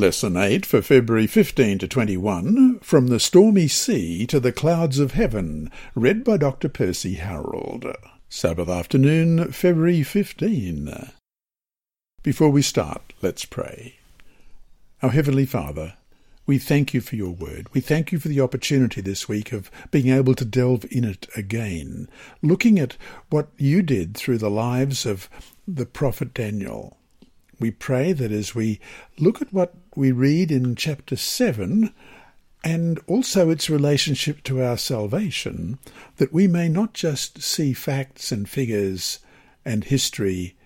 Lesson 8 for February 15 to 21 From the Stormy Sea to the Clouds of Heaven, read by Dr. Percy Harrold. Sabbath afternoon, February 15. Before we start, let's pray. Our Heavenly Father, we thank you for your word. We thank you for the opportunity this week of being able to delve in it again, looking at what you did through the lives of the prophet Daniel we pray that as we look at what we read in chapter 7 and also its relationship to our salvation, that we may not just see facts and figures and history,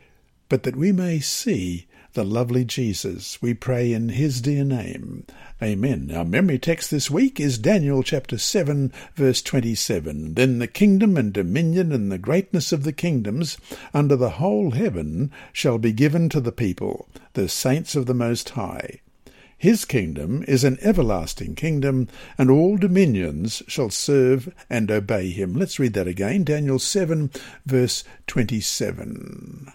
but that we may see the lovely Jesus. We pray in his dear name. Amen. Our memory text this week is Daniel chapter 7, verse 27. Then the kingdom and dominion and the greatness of the kingdoms under the whole heaven shall be given to the people, the saints of the Most High. His kingdom is an everlasting kingdom, and all dominions shall serve and obey him. Let's read that again. Daniel 7, verse 27.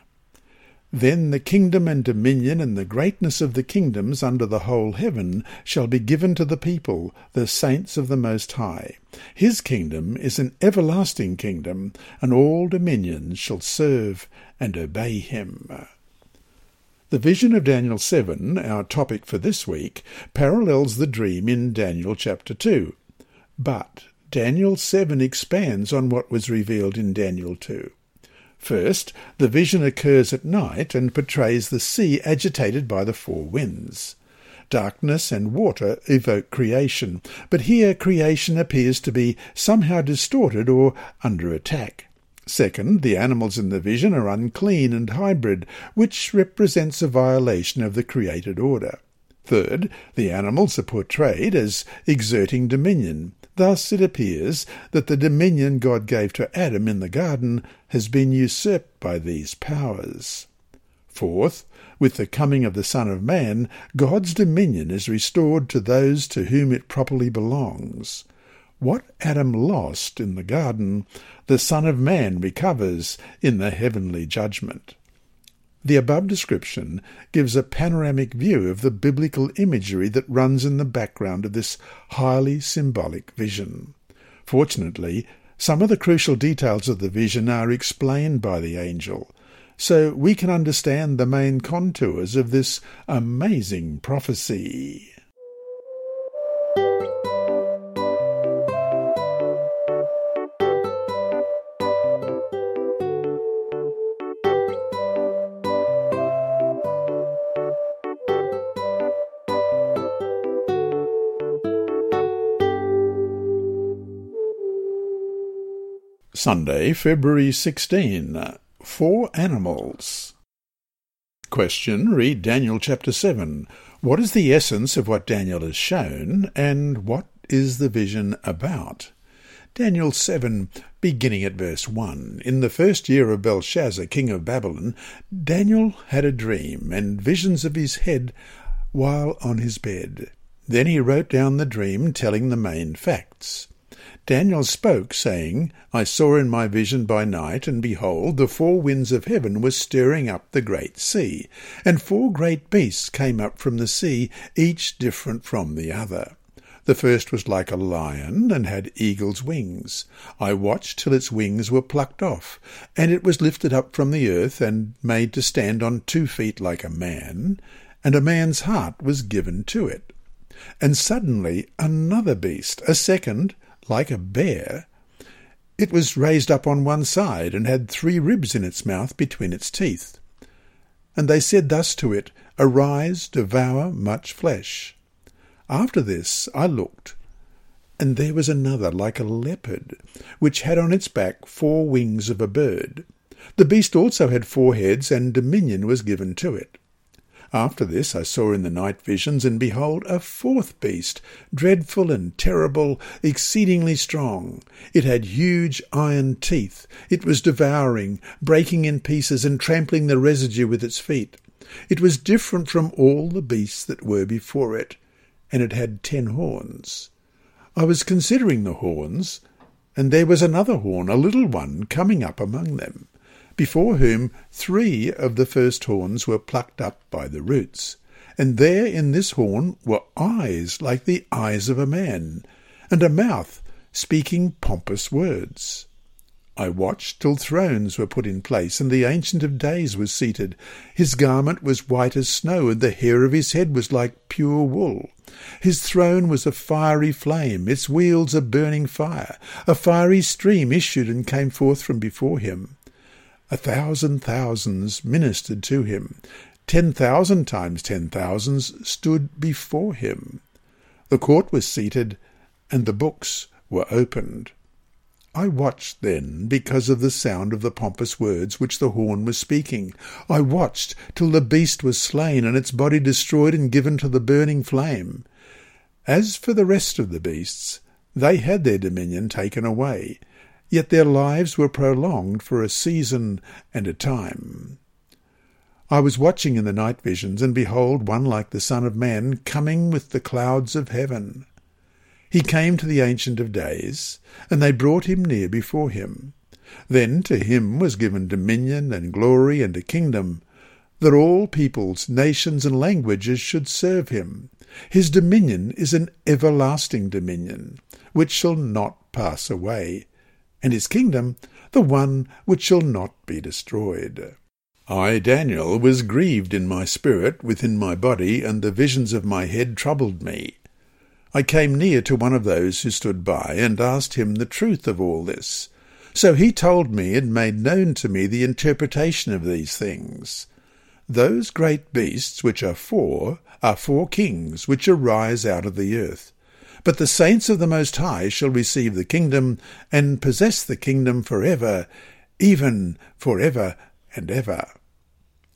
Then the kingdom and dominion and the greatness of the kingdoms under the whole heaven shall be given to the people, the saints of the Most High. His kingdom is an everlasting kingdom, and all dominions shall serve and obey him. The vision of Daniel 7, our topic for this week, parallels the dream in Daniel chapter 2. But Daniel 7 expands on what was revealed in Daniel 2. First, the vision occurs at night and portrays the sea agitated by the four winds. Darkness and water evoke creation, but here creation appears to be somehow distorted or under attack. Second, the animals in the vision are unclean and hybrid, which represents a violation of the created order. Third, the animals are portrayed as exerting dominion. Thus it appears that the dominion God gave to Adam in the garden has been usurped by these powers. Fourth, with the coming of the Son of Man, God's dominion is restored to those to whom it properly belongs. What Adam lost in the garden, the Son of Man recovers in the heavenly judgment. The above description gives a panoramic view of the biblical imagery that runs in the background of this highly symbolic vision. Fortunately, some of the crucial details of the vision are explained by the angel, so we can understand the main contours of this amazing prophecy. Sunday, February 16. Four animals. Question. Read Daniel chapter 7. What is the essence of what Daniel has shown, and what is the vision about? Daniel 7, beginning at verse 1. In the first year of Belshazzar, king of Babylon, Daniel had a dream and visions of his head while on his bed. Then he wrote down the dream, telling the main facts. Daniel spoke, saying, I saw in my vision by night, and behold, the four winds of heaven were stirring up the great sea, and four great beasts came up from the sea, each different from the other. The first was like a lion, and had eagle's wings. I watched till its wings were plucked off, and it was lifted up from the earth, and made to stand on two feet like a man, and a man's heart was given to it. And suddenly another beast, a second, like a bear, it was raised up on one side, and had three ribs in its mouth between its teeth. And they said thus to it, Arise, devour much flesh. After this I looked, and there was another like a leopard, which had on its back four wings of a bird. The beast also had four heads, and dominion was given to it. After this I saw in the night visions, and behold, a fourth beast, dreadful and terrible, exceedingly strong. It had huge iron teeth. It was devouring, breaking in pieces, and trampling the residue with its feet. It was different from all the beasts that were before it, and it had ten horns. I was considering the horns, and there was another horn, a little one, coming up among them before whom three of the first horns were plucked up by the roots. and there in this horn were eyes like the eyes of a man, and a mouth speaking pompous words. I watched till thrones were put in place, and the Ancient of Days was seated. His garment was white as snow, and the hair of his head was like pure wool. His throne was a fiery flame, its wheels a burning fire. A fiery stream issued and came forth from before him. A thousand thousands ministered to him. Ten thousand times ten thousands stood before him. The court was seated, and the books were opened. I watched then because of the sound of the pompous words which the horn was speaking. I watched till the beast was slain and its body destroyed and given to the burning flame. As for the rest of the beasts, they had their dominion taken away, yet their lives were prolonged for a season and a time. I was watching in the night visions, and behold, one like the Son of Man coming with the clouds of heaven. He came to the Ancient of Days, and they brought him near before him. Then to him was given dominion and glory and a kingdom, that all peoples, nations, and languages should serve him. His dominion is an everlasting dominion, which shall not pass away, and his kingdom the one which shall not be destroyed. I, Daniel, was grieved in my spirit within my body, and the visions of my head troubled me. I came near to one of those who stood by, and asked him the truth of all this. So he told me and made known to me the interpretation of these things. Those great beasts which are four are four kings which arise out of the earth. But the saints of the Most High shall receive the kingdom, and possess the kingdom for ever, even for ever and ever.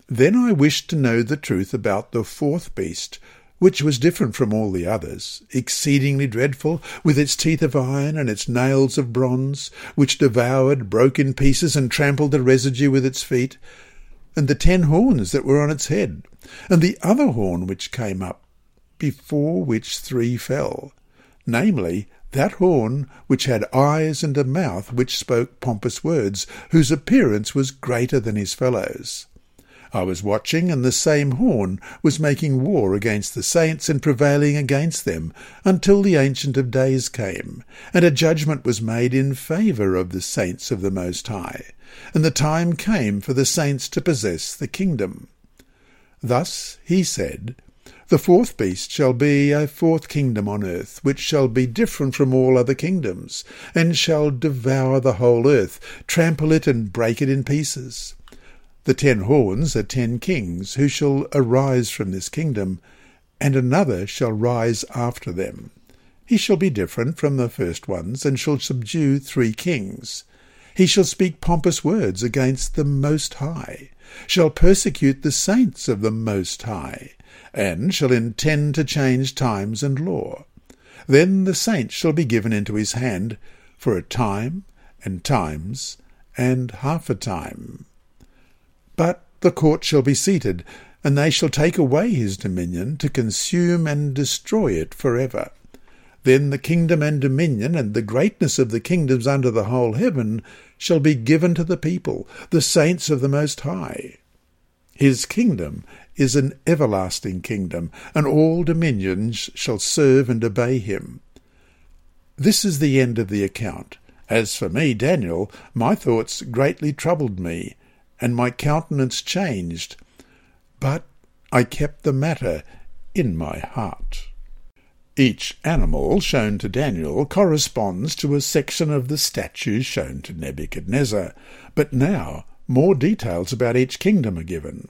Then I wished to know the truth about the fourth beast, which was different from all the others, exceedingly dreadful, with its teeth of iron and its nails of bronze, which devoured, broke in pieces, and trampled the residue with its feet, and the ten horns that were on its head, and the other horn which came up, before which three fell, namely, that horn which had eyes and a mouth which spoke pompous words, whose appearance was greater than his fellows. I was watching, and the same horn was making war against the saints and prevailing against them, until the Ancient of Days came, and a judgment was made in favour of the saints of the Most High, and the time came for the saints to possess the kingdom. Thus he said, The fourth beast shall be a fourth kingdom on earth, which shall be different from all other kingdoms, and shall devour the whole earth, trample it, and break it in pieces. The ten horns are ten kings, who shall arise from this kingdom, and another shall rise after them. He shall be different from the first ones, and shall subdue three kings. He shall speak pompous words against the Most High, shall persecute the saints of the Most High, and shall intend to change times and law. Then the saints shall be given into his hand for a time, and times, and half a time. But the court shall be seated, and they shall take away his dominion to consume and destroy it for ever. Then the kingdom and dominion and the greatness of the kingdoms under the whole heaven shall be given to the people, the saints of the Most High. His kingdom is an everlasting kingdom, and all dominions shall serve and obey him. This is the end of the account. As for me, Daniel, my thoughts greatly troubled me, and my countenance changed, but I kept the matter in my heart. Each animal shown to Daniel corresponds to a section of the statue shown to Nebuchadnezzar, but now more details about each kingdom are given.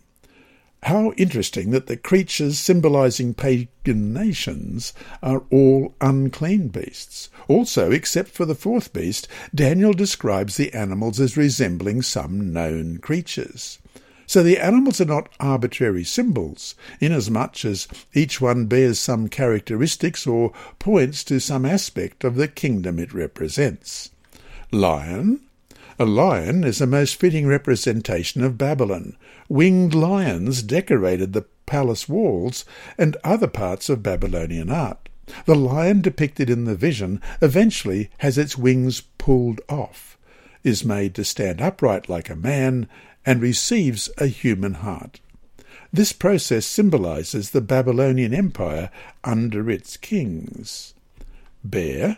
How interesting that the creatures symbolizing pagan nations are all unclean beasts. Also, except for the fourth beast, Daniel describes the animals as resembling some known creatures. So the animals are not arbitrary symbols, inasmuch as each one bears some characteristics or points to some aspect of the kingdom it represents. Lion, a lion is a most fitting representation of Babylon. Winged lions decorated the palace walls and other parts of Babylonian art. The lion depicted in the vision eventually has its wings pulled off, is made to stand upright like a man, and receives a human heart. This process symbolizes the Babylonian Empire under its kings. Bear.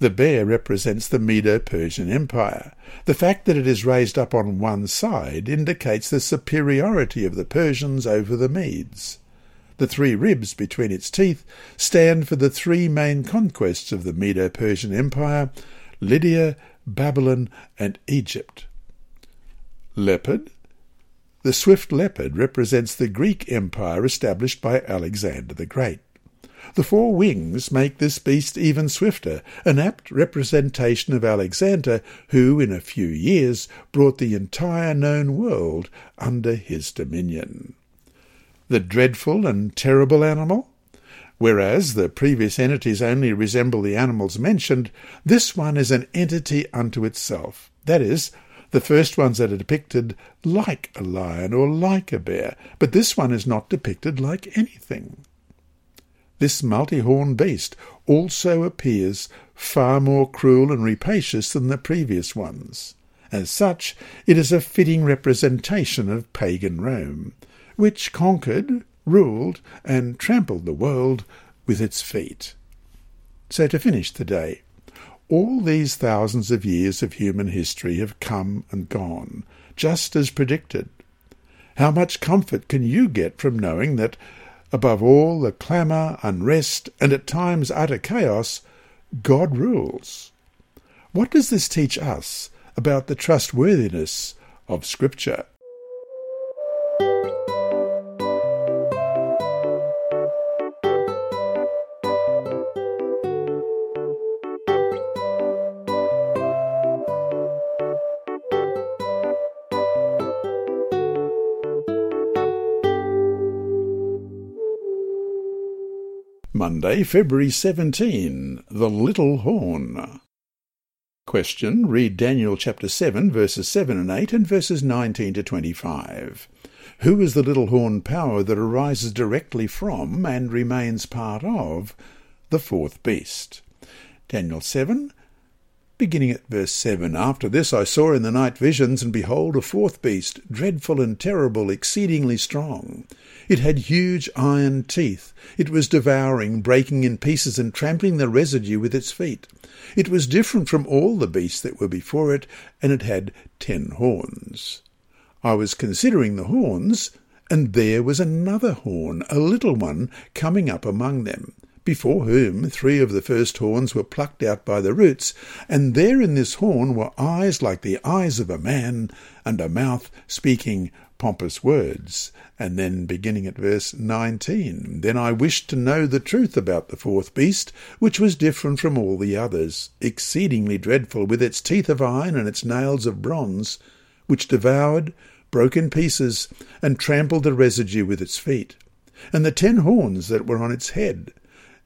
The bear represents the Medo-Persian Empire. The fact that it is raised up on one side indicates the superiority of the Persians over the Medes. The three ribs between its teeth stand for the three main conquests of the Medo-Persian Empire, Lydia, Babylon, and Egypt. Leopard. The swift leopard represents the Greek Empire established by Alexander the Great. The four wings make this beast even swifter, an apt representation of Alexander, who in a few years brought the entire known world under his dominion. The dreadful and terrible animal? Whereas the previous entities only resemble the animals mentioned, this one is an entity unto itself. That is, the first ones that are depicted like a lion or like a bear, but this one is not depicted like anything. This multi-horned beast also appears far more cruel and rapacious than the previous ones. As such, it is a fitting representation of pagan Rome, which conquered, ruled, and trampled the world with its feet. So to finish the day, all these thousands of years of human history have come and gone, just as predicted. How much comfort can you get from knowing that, above all the clamour, unrest, and at times utter chaos, God rules? What does this teach us about the trustworthiness of Scripture? Monday, February 17. The Little Horn. Question. Read Daniel chapter 7, verses 7 and 8, and verses 19 to 25. Who is the little horn power that arises directly from and remains part of the fourth beast? Daniel 7, beginning at verse 7. After this I saw in the night visions, and behold, a fourth beast, dreadful and terrible, exceedingly strong. It had huge iron teeth. It was devouring, breaking in pieces, and trampling the residue with its feet. It was different from all the beasts that were before it, and it had ten horns. I was considering the horns, and there was another horn, a little one, coming up among them before whom three of the first horns were plucked out by the roots, and there in this horn were eyes like the eyes of a man, and a mouth speaking pompous words. And then beginning at verse 19, Then I wished to know the truth about the fourth beast, which was different from all the others, exceedingly dreadful, with its teeth of iron and its nails of bronze, which devoured, broke in pieces, and trampled the residue with its feet, and the ten horns that were on its head,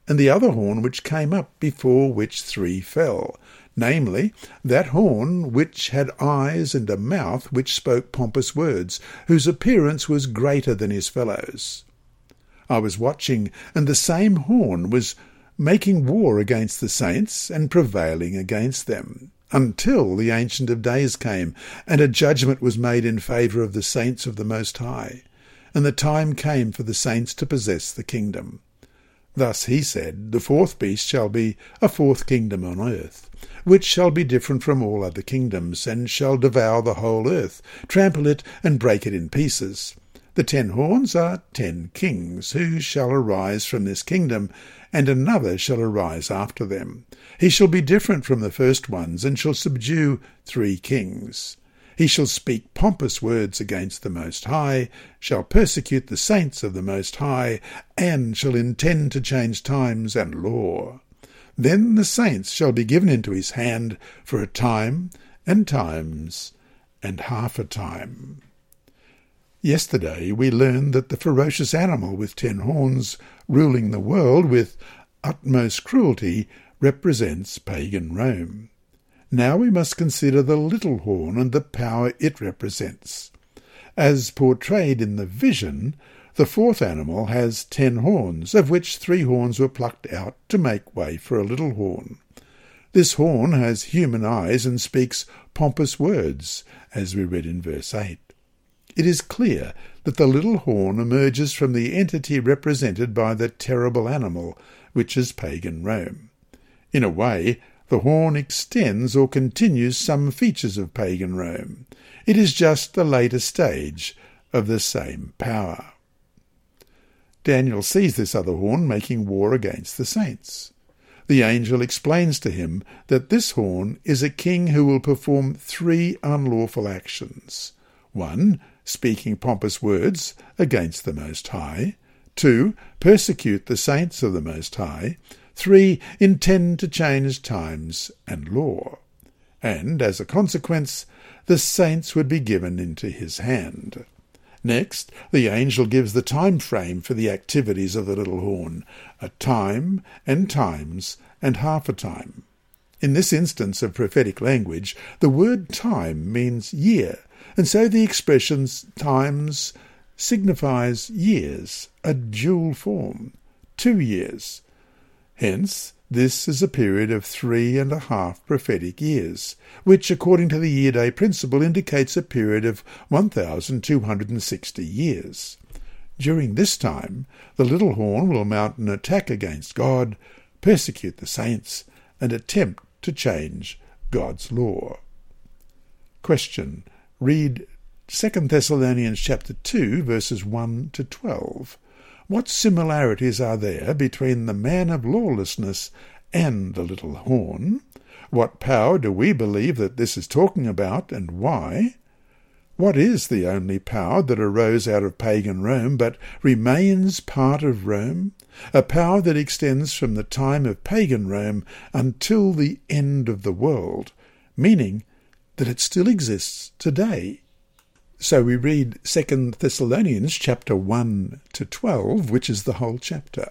and the other horn which came up, before which three fell, namely, that horn which had eyes and a mouth which spoke pompous words, whose appearance was greater than his fellows. I was watching, and the same horn was making war against the saints and prevailing against them, until the Ancient of Days came, and a judgment was made in favour of the saints of the Most High, and the time came for the saints to possess the kingdom. Thus he said, The fourth beast shall be a fourth kingdom on earth, which shall be different from all other kingdoms, and shall devour the whole earth, trample it, and break it in pieces. The ten horns are ten kings, who shall arise from this kingdom, and another shall arise after them. He shall be different from the first ones, and shall subdue three kings. He shall speak pompous words against the Most High, shall persecute the saints of the Most High, and shall intend to change times and law. Then the saints shall be given into his hand for a time and times and half a time. Yesterday we learned that the ferocious animal with ten horns ruling the world with utmost cruelty represents pagan Rome. Now we must consider the little horn and the power it represents. As portrayed in the vision, the fourth animal has ten horns, of which three horns were plucked out to make way for a little horn. This horn has human eyes and speaks pompous words, as we read in verse 8. it is clear that the little horn emerges from the entity represented by the terrible animal, which is pagan Rome. In a way, the horn extends or continues some features of pagan Rome. It is just the later stage of the same power. Daniel sees this other horn making war against the saints. The angel explains to him that this horn is a king who will perform three unlawful actions. One, speaking pompous words against the Most High. Two, persecute the saints of the Most High. Three, intend to change times and law. And, as a consequence, the saints would be given into his hand. Next, the angel gives the time frame for the activities of the little horn, a time and times and half a time. In this instance of prophetic language, the word time means year, and so the expression times signifies years, a dual form, two years. Hence, this is a period of three and a half prophetic years, which, according to the year day principle, indicates a period of 1,260 years. During this time, the little horn will mount an attack against God, persecute the saints, and attempt to change God's law. Question. Read 2 Thessalonians chapter 2 verses 1 to 12. What similarities are there between the man of lawlessness and the little horn? What power do we believe that this is talking about, and why? What is the only power that arose out of pagan Rome but remains part of Rome? A power that extends from the time of pagan Rome until the end of the world, meaning that it still exists today. So we read 2 Thessalonians chapter 1 to 12, which is the whole chapter.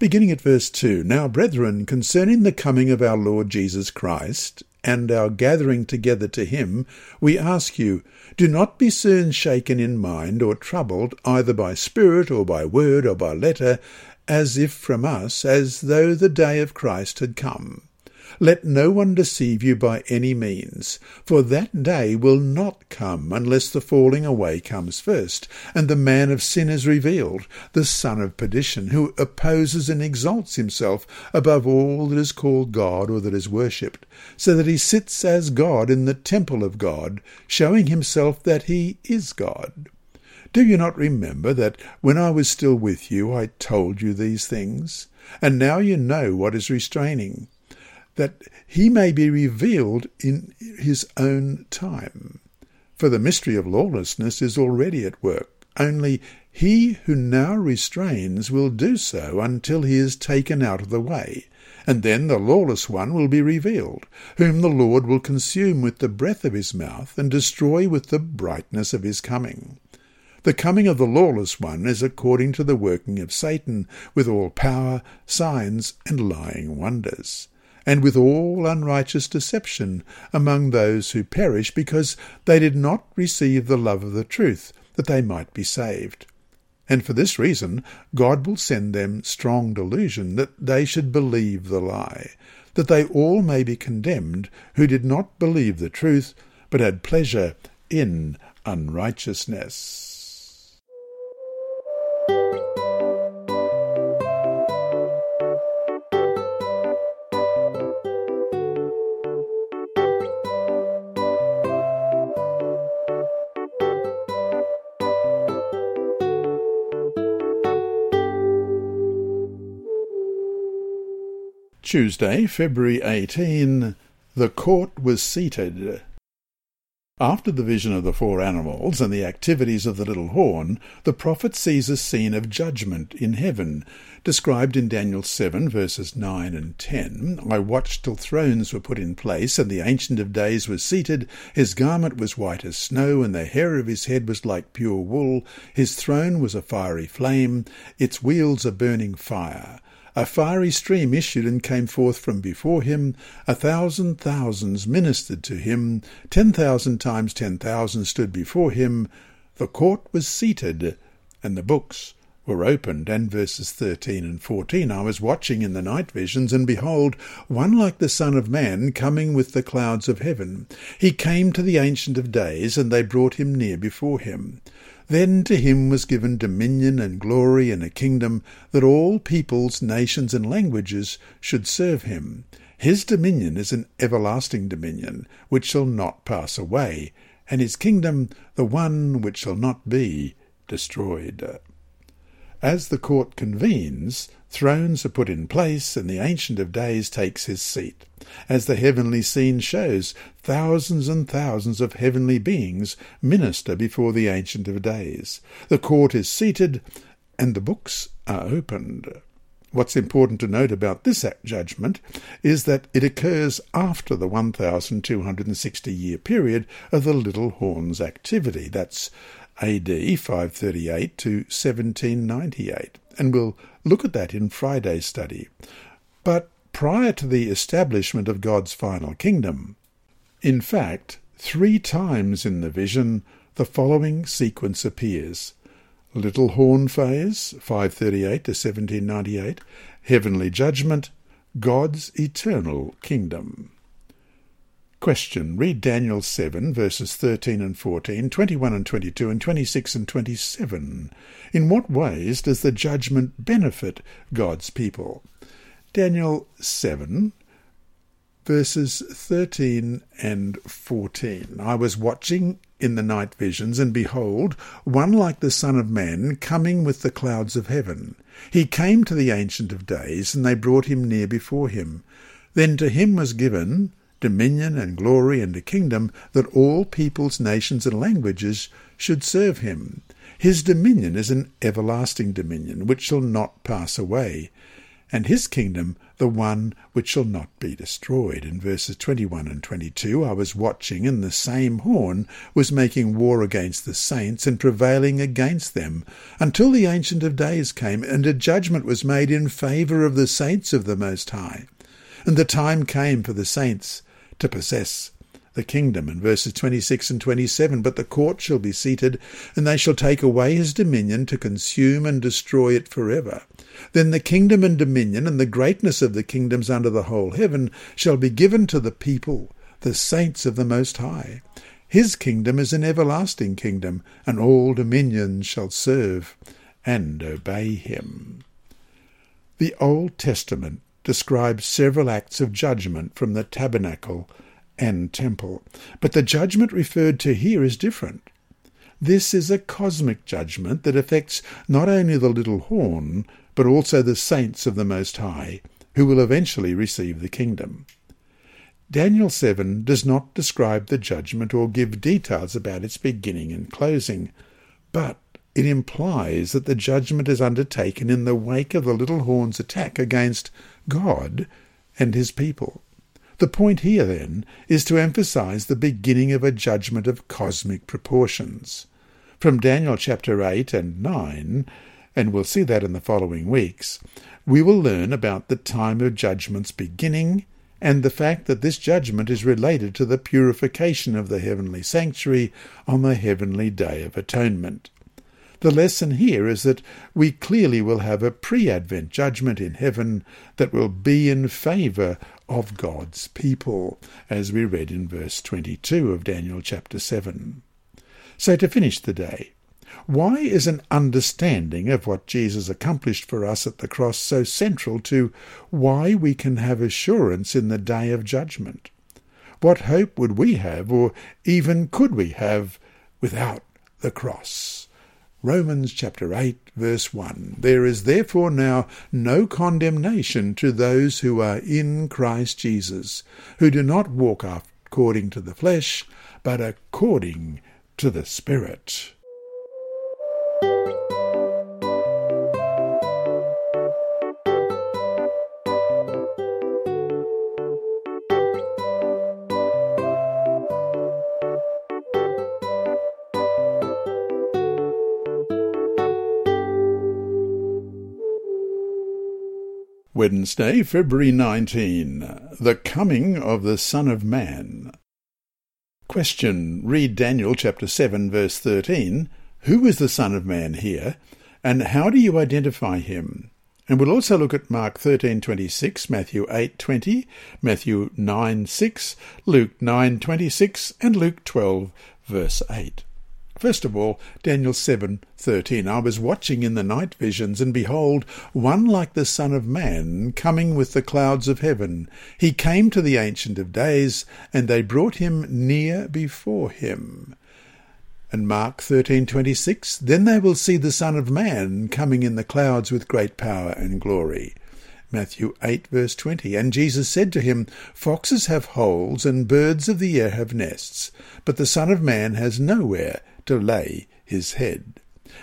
Beginning at verse 2 Now, brethren, concerning the coming of our Lord Jesus Christ and our gathering together to him, we ask you, do not be soon shaken in mind or troubled, either by spirit or by word or by letter, as if from us, as though the day of Christ had come. Let no one deceive you by any means, for that day will not come unless the falling away comes first, and the man of sin is revealed, the son of perdition, who opposes and exalts himself above all that is called God or that is worshipped, so that he sits as God in the temple of God, showing himself that he is God. Do you not remember that when I was still with you I told you these things? And now you know what is restraining that he may be revealed in his own time. For the mystery of lawlessness is already at work, only he who now restrains will do so until he is taken out of the way, and then the lawless one will be revealed, whom the Lord will consume with the breath of his mouth and destroy with the brightness of his coming. The coming of the lawless one is according to the working of Satan, with all power, signs, and lying wonders and with all unrighteous deception among those who perish, because they did not receive the love of the truth, that they might be saved. And for this reason God will send them strong delusion, that they should believe the lie, that they all may be condemned who did not believe the truth, but had pleasure in unrighteousness. Tuesday, February 18, the court was seated. After the vision of the four animals and the activities of the little horn, the prophet sees a scene of judgment in heaven, described in Daniel 7, verses 9 and 10. I watched till thrones were put in place, and the Ancient of Days was seated. His garment was white as snow, and the hair of his head was like pure wool. His throne was a fiery flame, its wheels a burning fire. A fiery stream issued and came forth from before him. A thousand thousands ministered to him. Ten thousand times ten thousand stood before him. The court was seated, and the books were opened. And verses 13 and 14 I was watching in the night visions, and behold, one like the Son of Man coming with the clouds of heaven. He came to the Ancient of Days, and they brought him near before him. Then to him was given dominion and glory and a kingdom that all peoples, nations, and languages should serve him. His dominion is an everlasting dominion, which shall not pass away, and his kingdom the one which shall not be destroyed. As the court convenes, thrones are put in place, and the Ancient of Days takes his seat. As the heavenly scene shows, thousands and thousands of heavenly beings minister before the Ancient of Days. The court is seated, and the books are opened. What's important to note about this judgment is that it occurs after the 1260 year period of the Little Horn's activity. That's AD 538 to 1798, and we'll look at that in Friday's study. But prior to the establishment of God's final kingdom, in fact, three times in the vision the following sequence appears. Little Horn Phase, 538 to 1798, Heavenly Judgment, God's Eternal Kingdom. Question. Read Daniel 7, verses 13 and 14, 21 and 22, and 26 and 27. In what ways does the judgment benefit God's people? Daniel 7, verses 13 and 14. I was watching in the night visions, and behold, one like the Son of Man coming with the clouds of heaven. He came to the Ancient of Days, and they brought him near before him. Then to him was given dominion and glory and a kingdom that all peoples, nations, and languages should serve him. His dominion is an everlasting dominion which shall not pass away, and his kingdom the one which shall not be destroyed. In verses 21 and 22, I was watching, and the same horn was making war against the saints and prevailing against them, until the Ancient of Days came, and a judgment was made in favour of the saints of the Most High. And the time came for the saints to possess the kingdom in verses 26 and 27 but the court shall be seated and they shall take away his dominion to consume and destroy it forever. Then the kingdom and dominion and the greatness of the kingdoms under the whole heaven shall be given to the people the saints of the most high. His kingdom is an everlasting kingdom and all dominions shall serve and obey him. The old testament describes several acts of judgment from the tabernacle and temple, but the judgment referred to here is different. This is a cosmic judgment that affects not only the little horn, but also the saints of the Most High, who will eventually receive the kingdom. Daniel 7 does not describe the judgment or give details about its beginning and closing, but it implies that the judgment is undertaken in the wake of the little horn's attack against God and his people. The point here, then, is to emphasize the beginning of a judgment of cosmic proportions. From Daniel chapter 8 and 9, and we'll see that in the following weeks, we will learn about the time of judgment's beginning and the fact that this judgment is related to the purification of the heavenly sanctuary on the heavenly day of atonement. The lesson here is that we clearly will have a pre Advent judgment in heaven that will be in favour of God's people, as we read in verse 22 of Daniel chapter 7. So, to finish the day, why is an understanding of what Jesus accomplished for us at the cross so central to why we can have assurance in the day of judgment? What hope would we have, or even could we have, without the cross? Romans chapter 8, verse 1. There is therefore now no condemnation to those who are in Christ Jesus, who do not walk according to the flesh, but according to the Spirit. Wednesday, February 19. The Coming of the Son of Man. Question. Read Daniel chapter 7 verse 13. Who is the Son of Man here, and how do you identify him? And we'll also look at Mark 13:26, Matthew 8:20, Matthew 9:6, Luke 9:26, and Luke 12 verse 8. First of all, Daniel 7:13 I was watching in the night visions and behold one like the son of man coming with the clouds of heaven. He came to the ancient of days and they brought him near before him. And Mark 13:26 Then they will see the son of man coming in the clouds with great power and glory. Matthew 8 verse 20 And Jesus said to him Foxes have holes and birds of the air have nests but the son of man has nowhere to lay his head.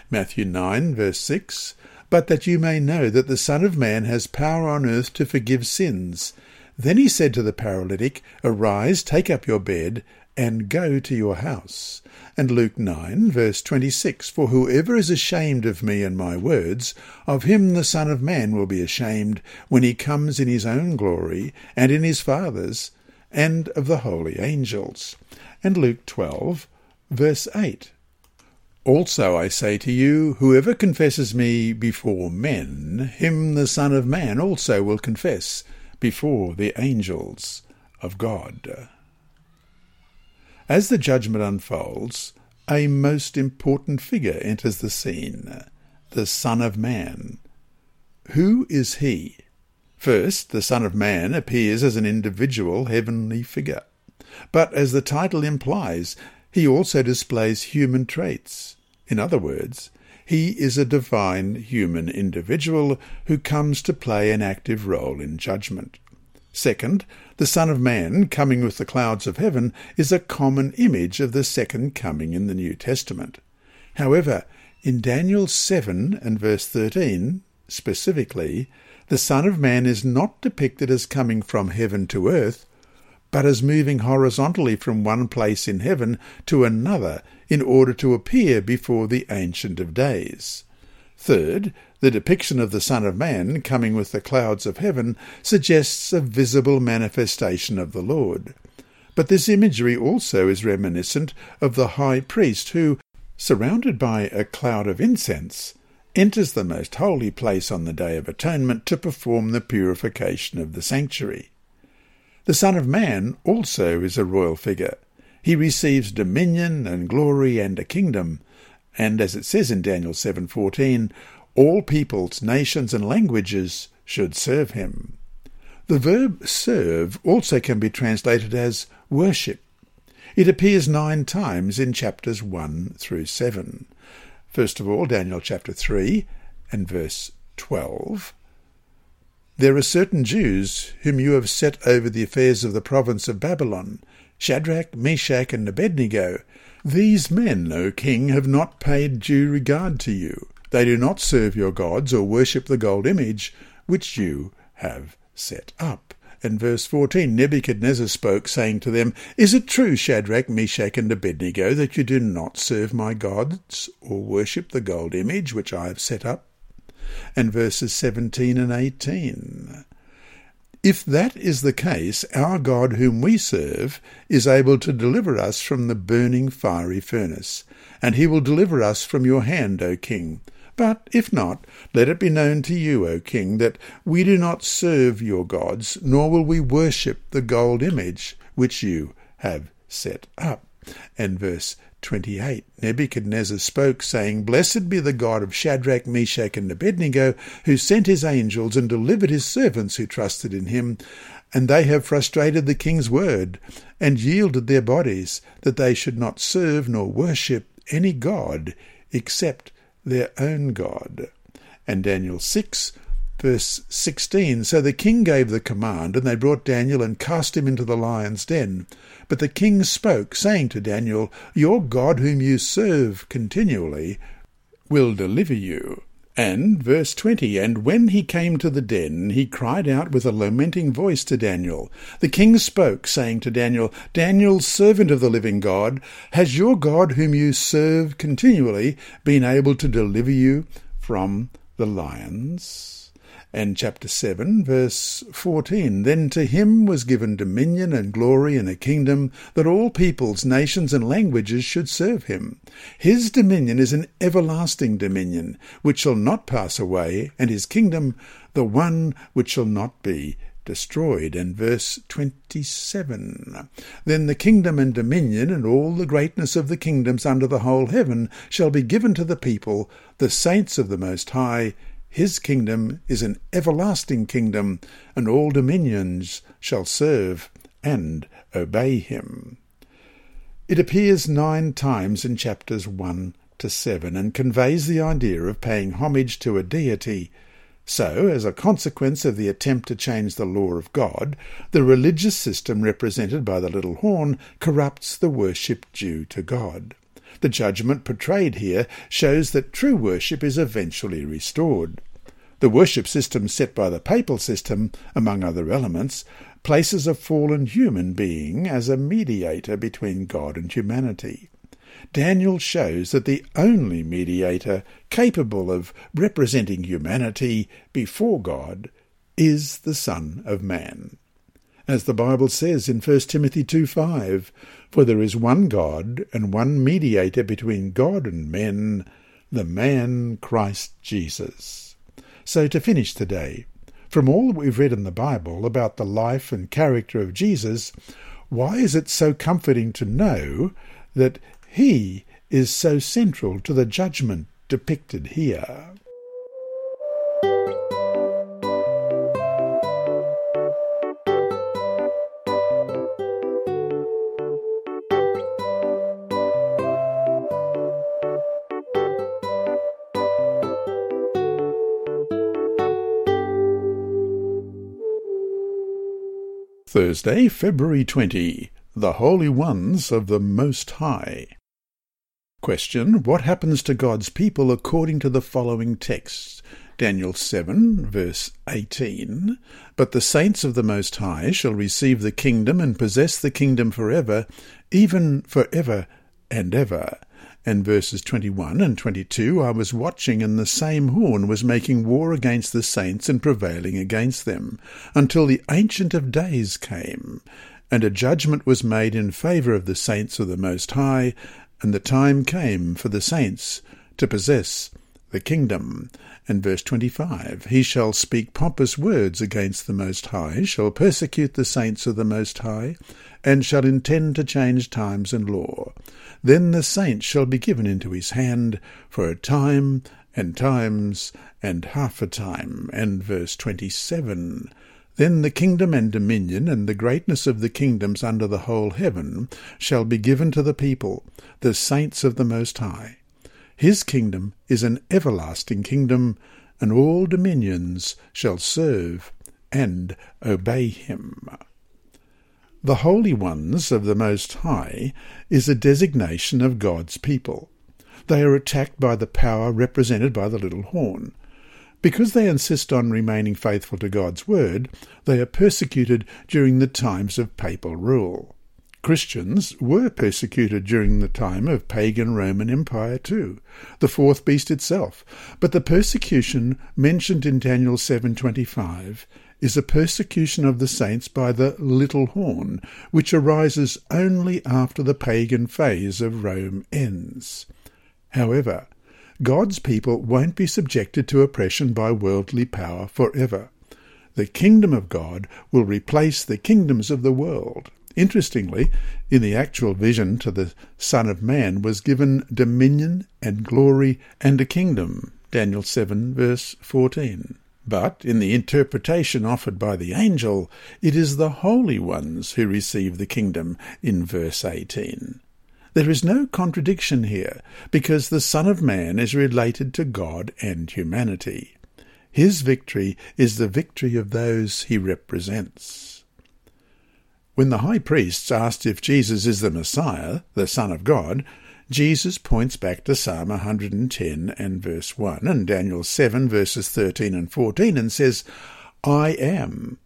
Matthew 9, verse 6 But that you may know that the Son of Man has power on earth to forgive sins. Then he said to the paralytic, Arise, take up your bed, and go to your house. And Luke 9, verse 26 For whoever is ashamed of me and my words, of him the Son of Man will be ashamed when he comes in his own glory, and in his Father's, and of the holy angels. And Luke 12, Verse 8 Also I say to you, whoever confesses me before men, him the Son of Man also will confess before the angels of God. As the judgment unfolds, a most important figure enters the scene, the Son of Man. Who is he? First, the Son of Man appears as an individual heavenly figure. But as the title implies, he also displays human traits. In other words, he is a divine human individual who comes to play an active role in judgment. Second, the Son of Man coming with the clouds of heaven is a common image of the second coming in the New Testament. However, in Daniel 7 and verse 13, specifically, the Son of Man is not depicted as coming from heaven to earth, but as moving horizontally from one place in heaven to another in order to appear before the Ancient of Days. Third, the depiction of the Son of Man coming with the clouds of heaven suggests a visible manifestation of the Lord. But this imagery also is reminiscent of the high priest who, surrounded by a cloud of incense, enters the most holy place on the Day of Atonement to perform the purification of the sanctuary. The Son of Man also is a royal figure. He receives dominion and glory and a kingdom, and as it says in Daniel 7:14, all peoples, nations and languages should serve him. The verb serve also can be translated as worship. It appears nine times in chapters 1 through 7. First of all, Daniel chapter 3 and verse 12. There are certain Jews whom you have set over the affairs of the province of Babylon, Shadrach, Meshach, and Abednego. These men, O king, have not paid due regard to you. They do not serve your gods or worship the gold image which you have set up. And verse 14 Nebuchadnezzar spoke, saying to them, Is it true, Shadrach, Meshach, and Abednego, that you do not serve my gods or worship the gold image which I have set up? And verses 17 and 18. If that is the case, our God whom we serve is able to deliver us from the burning fiery furnace, and he will deliver us from your hand, O king. But if not, let it be known to you, O king, that we do not serve your gods, nor will we worship the gold image which you have set up. And verse 28 Nebuchadnezzar spoke, saying, Blessed be the God of Shadrach, Meshach, and Abednego, who sent his angels and delivered his servants who trusted in him. And they have frustrated the king's word, and yielded their bodies, that they should not serve nor worship any god except their own God. And Daniel 6 Verse 16 So the king gave the command, and they brought Daniel and cast him into the lion's den. But the king spoke, saying to Daniel, Your God, whom you serve continually, will deliver you. And, verse 20, And when he came to the den, he cried out with a lamenting voice to Daniel. The king spoke, saying to Daniel, Daniel, servant of the living God, has your God, whom you serve continually, been able to deliver you from the lions? And chapter 7, verse 14. Then to him was given dominion and glory and a kingdom that all peoples, nations, and languages should serve him. His dominion is an everlasting dominion, which shall not pass away, and his kingdom the one which shall not be destroyed. And verse 27 Then the kingdom and dominion and all the greatness of the kingdoms under the whole heaven shall be given to the people, the saints of the Most High. His kingdom is an everlasting kingdom, and all dominions shall serve and obey him. It appears nine times in chapters 1 to 7 and conveys the idea of paying homage to a deity so, as a consequence of the attempt to change the law of God, the religious system represented by the little horn corrupts the worship due to God. The judgment portrayed here shows that true worship is eventually restored. The worship system set by the papal system, among other elements, places a fallen human being as a mediator between God and humanity. Daniel shows that the only mediator capable of representing humanity before God is the Son of Man. As the Bible says in 1 Timothy 2 5, For there is one God and one mediator between God and men, the man Christ Jesus. So to finish today, from all that we've read in the Bible about the life and character of Jesus, why is it so comforting to know that he is so central to the judgment depicted here. Thursday, February 20. The Holy Ones of the Most High. Question What happens to God's people according to the following texts? Daniel 7, verse 18. But the saints of the Most High shall receive the kingdom and possess the kingdom forever, even forever and ever. And verses 21 and 22 I was watching, and the same horn was making war against the saints and prevailing against them, until the Ancient of Days came. And a judgment was made in favour of the saints of the Most High, and the time came for the saints to possess the kingdom. And verse 25 He shall speak pompous words against the Most High, shall persecute the saints of the Most High, and shall intend to change times and law. Then the saints shall be given into his hand for a time and times and half a time. And verse 27 then the kingdom and dominion and the greatness of the kingdoms under the whole heaven shall be given to the people, the saints of the Most High. His kingdom is an everlasting kingdom, and all dominions shall serve and obey him. The Holy Ones of the Most High is a designation of God's people. They are attacked by the power represented by the little horn. Because they insist on remaining faithful to God's word, they are persecuted during the times of papal rule. Christians were persecuted during the time of pagan Roman Empire too, the fourth beast itself, but the persecution mentioned in Daniel 7:25 is a persecution of the saints by the little horn, which arises only after the pagan phase of Rome ends. However, God's people won't be subjected to oppression by worldly power forever. The kingdom of God will replace the kingdoms of the world. Interestingly, in the actual vision to the Son of Man was given dominion and glory and a kingdom. Daniel 7, verse 14. But in the interpretation offered by the angel, it is the holy ones who receive the kingdom in verse 18. There is no contradiction here, because the Son of Man is related to God and humanity. His victory is the victory of those he represents. When the high priests asked if Jesus is the Messiah, the Son of God, Jesus points back to Psalm 110 and verse 1 and Daniel 7 verses 13 and 14 and says, I am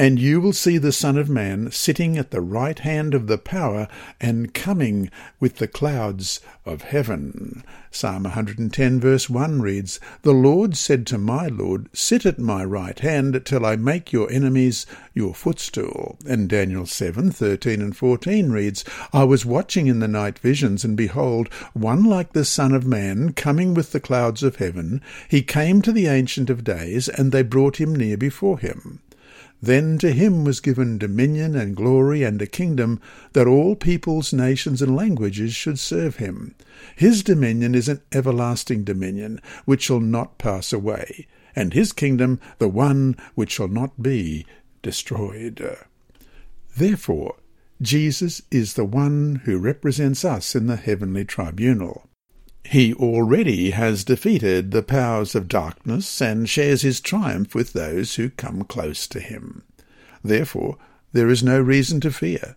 and you will see the Son of Man sitting at the right hand of the power and coming with the clouds of heaven. Psalm 110 verse 1 reads, The Lord said to my Lord, Sit at my right hand till I make your enemies your footstool. And Daniel 7 13 and 14 reads, I was watching in the night visions, and behold, one like the Son of Man coming with the clouds of heaven. He came to the Ancient of Days, and they brought him near before him. Then to him was given dominion and glory and a kingdom that all peoples, nations, and languages should serve him. His dominion is an everlasting dominion which shall not pass away, and his kingdom the one which shall not be destroyed. Therefore, Jesus is the one who represents us in the heavenly tribunal. He already has defeated the powers of darkness and shares his triumph with those who come close to him. Therefore, there is no reason to fear.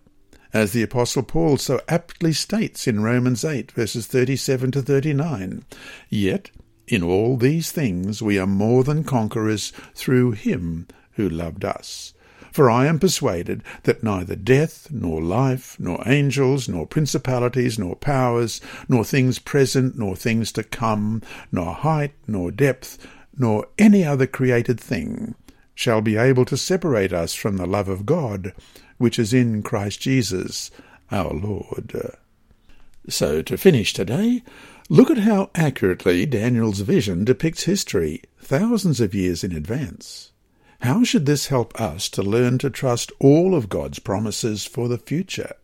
As the Apostle Paul so aptly states in Romans 8, verses 37 to 39, Yet, in all these things we are more than conquerors through him who loved us. For I am persuaded that neither death, nor life, nor angels, nor principalities, nor powers, nor things present, nor things to come, nor height, nor depth, nor any other created thing shall be able to separate us from the love of God, which is in Christ Jesus our Lord. So, to finish today, look at how accurately Daniel's vision depicts history thousands of years in advance. How should this help us to learn to trust all of God's promises for the future?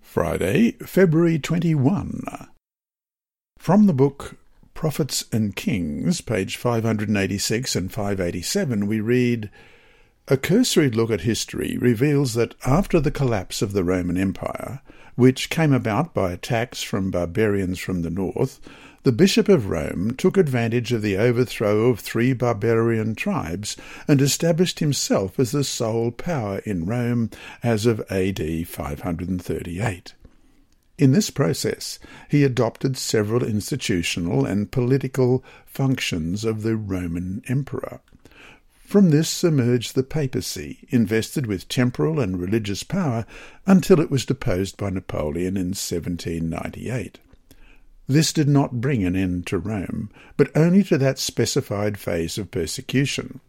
Friday, February 21. From the book Prophets and Kings, page 586 and 587, we read A cursory look at history reveals that after the collapse of the Roman Empire, which came about by attacks from barbarians from the north, the Bishop of Rome took advantage of the overthrow of three barbarian tribes and established himself as the sole power in Rome as of AD 538. In this process, he adopted several institutional and political functions of the Roman emperor. From this emerged the papacy, invested with temporal and religious power until it was deposed by Napoleon in 1798. This did not bring an end to Rome, but only to that specified phase of persecution.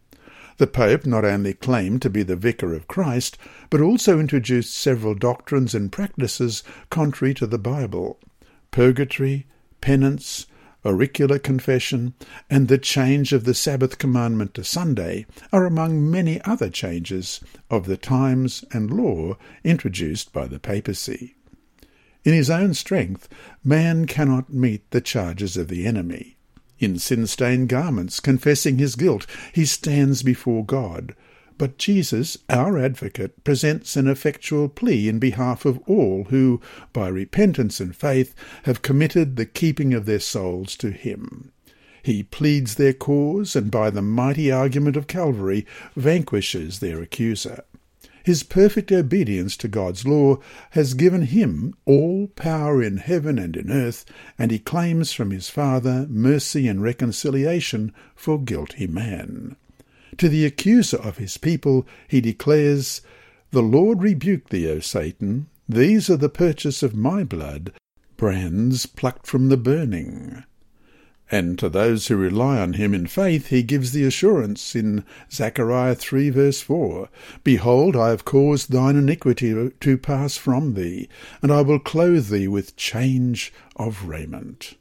The Pope not only claimed to be the vicar of Christ, but also introduced several doctrines and practices contrary to the Bible. Purgatory, penance, auricular confession, and the change of the Sabbath commandment to Sunday are among many other changes of the times and law introduced by the papacy. In his own strength, man cannot meet the charges of the enemy. In sin-stained garments, confessing his guilt, he stands before God. But Jesus, our advocate, presents an effectual plea in behalf of all who, by repentance and faith, have committed the keeping of their souls to him. He pleads their cause, and by the mighty argument of Calvary vanquishes their accuser. His perfect obedience to God's law has given him all power in heaven and in earth, and he claims from his Father mercy and reconciliation for guilty man. To the accuser of his people he declares, The Lord rebuke thee, O Satan, these are the purchase of my blood, brands plucked from the burning. And to those who rely on him in faith, he gives the assurance in Zechariah 3 verse 4, Behold, I have caused thine iniquity to pass from thee, and I will clothe thee with change of raiment.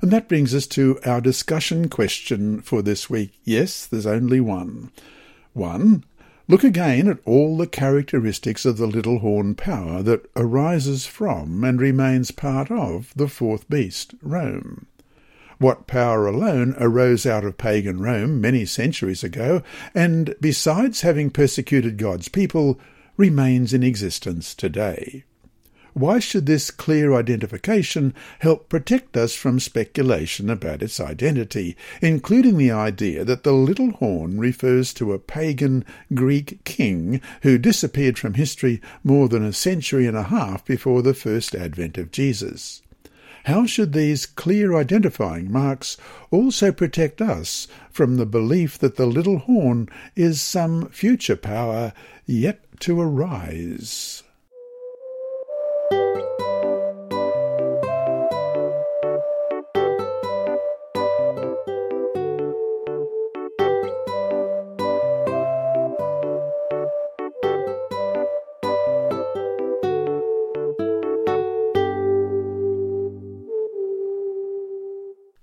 And that brings us to our discussion question for this week. Yes, there's only one. One, look again at all the characteristics of the little horn power that arises from and remains part of the fourth beast, Rome. What power alone arose out of pagan Rome many centuries ago, and besides having persecuted God's people, remains in existence today. Why should this clear identification help protect us from speculation about its identity, including the idea that the little horn refers to a pagan Greek king who disappeared from history more than a century and a half before the first advent of Jesus? How should these clear identifying marks also protect us from the belief that the little horn is some future power yet to arise?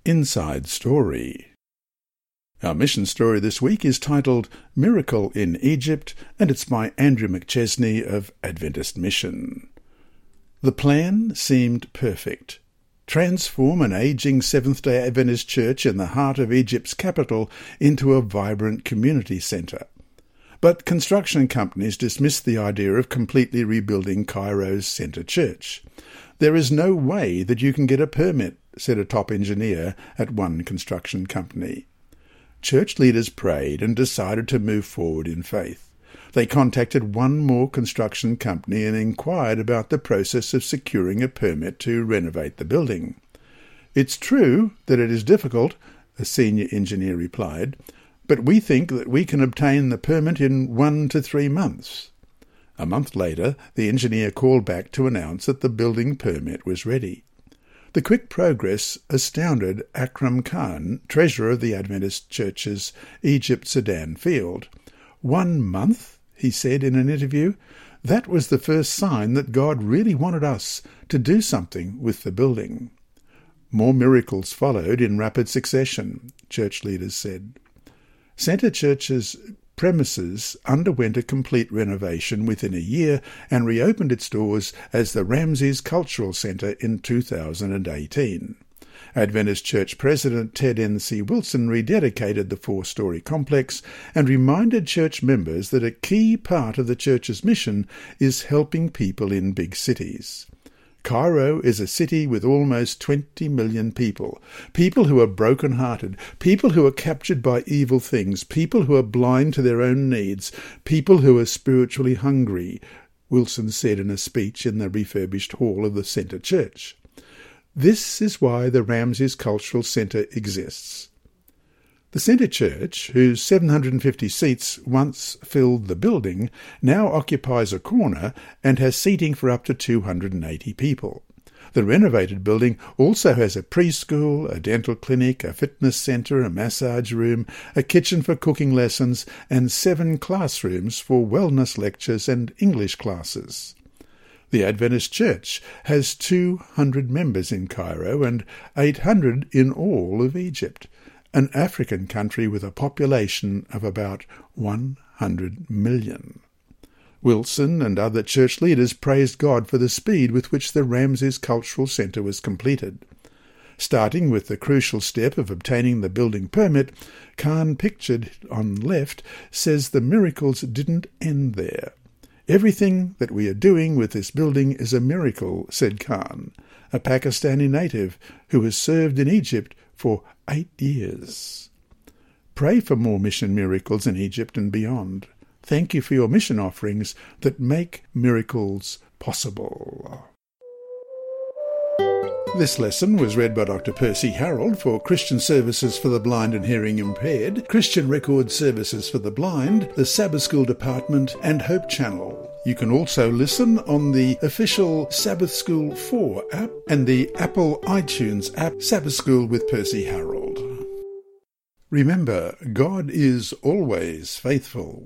Inside Story. Our mission story this week is titled Miracle in Egypt, and it's by Andrew McChesney of Adventist Mission. The plan seemed perfect. Transform an aging Seventh day Adventist church in the heart of Egypt's capital into a vibrant community centre. But construction companies dismissed the idea of completely rebuilding Cairo's centre church. There is no way that you can get a permit said a top engineer at one construction company. Church leaders prayed and decided to move forward in faith. They contacted one more construction company and inquired about the process of securing a permit to renovate the building. It's true that it is difficult, a senior engineer replied, but we think that we can obtain the permit in one to three months. A month later, the engineer called back to announce that the building permit was ready. The quick progress astounded Akram Khan, treasurer of the Adventist Church's Egypt Sudan field. One month, he said in an interview, that was the first sign that God really wanted us to do something with the building. More miracles followed in rapid succession, church leaders said. Centre Church's premises underwent a complete renovation within a year and reopened its doors as the Ramses Cultural Centre in 2018. Adventist Church President Ted N.C. Wilson rededicated the four story complex and reminded church members that a key part of the church's mission is helping people in big cities. Cairo is a city with almost 20 million people. People who are broken-hearted, people who are captured by evil things, people who are blind to their own needs, people who are spiritually hungry, Wilson said in a speech in the refurbished hall of the Centre Church. This is why the Ramses Cultural Centre exists. The Centre Church, whose 750 seats once filled the building, now occupies a corner and has seating for up to 280 people. The renovated building also has a preschool, a dental clinic, a fitness centre, a massage room, a kitchen for cooking lessons, and seven classrooms for wellness lectures and English classes. The Adventist Church has 200 members in Cairo and 800 in all of Egypt an African country with a population of about 100 million. Wilson and other church leaders praised God for the speed with which the Ramses Cultural Centre was completed. Starting with the crucial step of obtaining the building permit, Khan, pictured on left, says the miracles didn't end there. Everything that we are doing with this building is a miracle, said Khan, a Pakistani native who has served in Egypt for eight years. Pray for more mission miracles in Egypt and beyond. Thank you for your mission offerings that make miracles possible. This lesson was read by Dr. Percy Harrold for Christian Services for the Blind and Hearing Impaired, Christian Record Services for the Blind, the Sabbath School Department, and Hope Channel. You can also listen on the official Sabbath School 4 app and the Apple iTunes app Sabbath School with Percy Harrold. Remember, God is always faithful.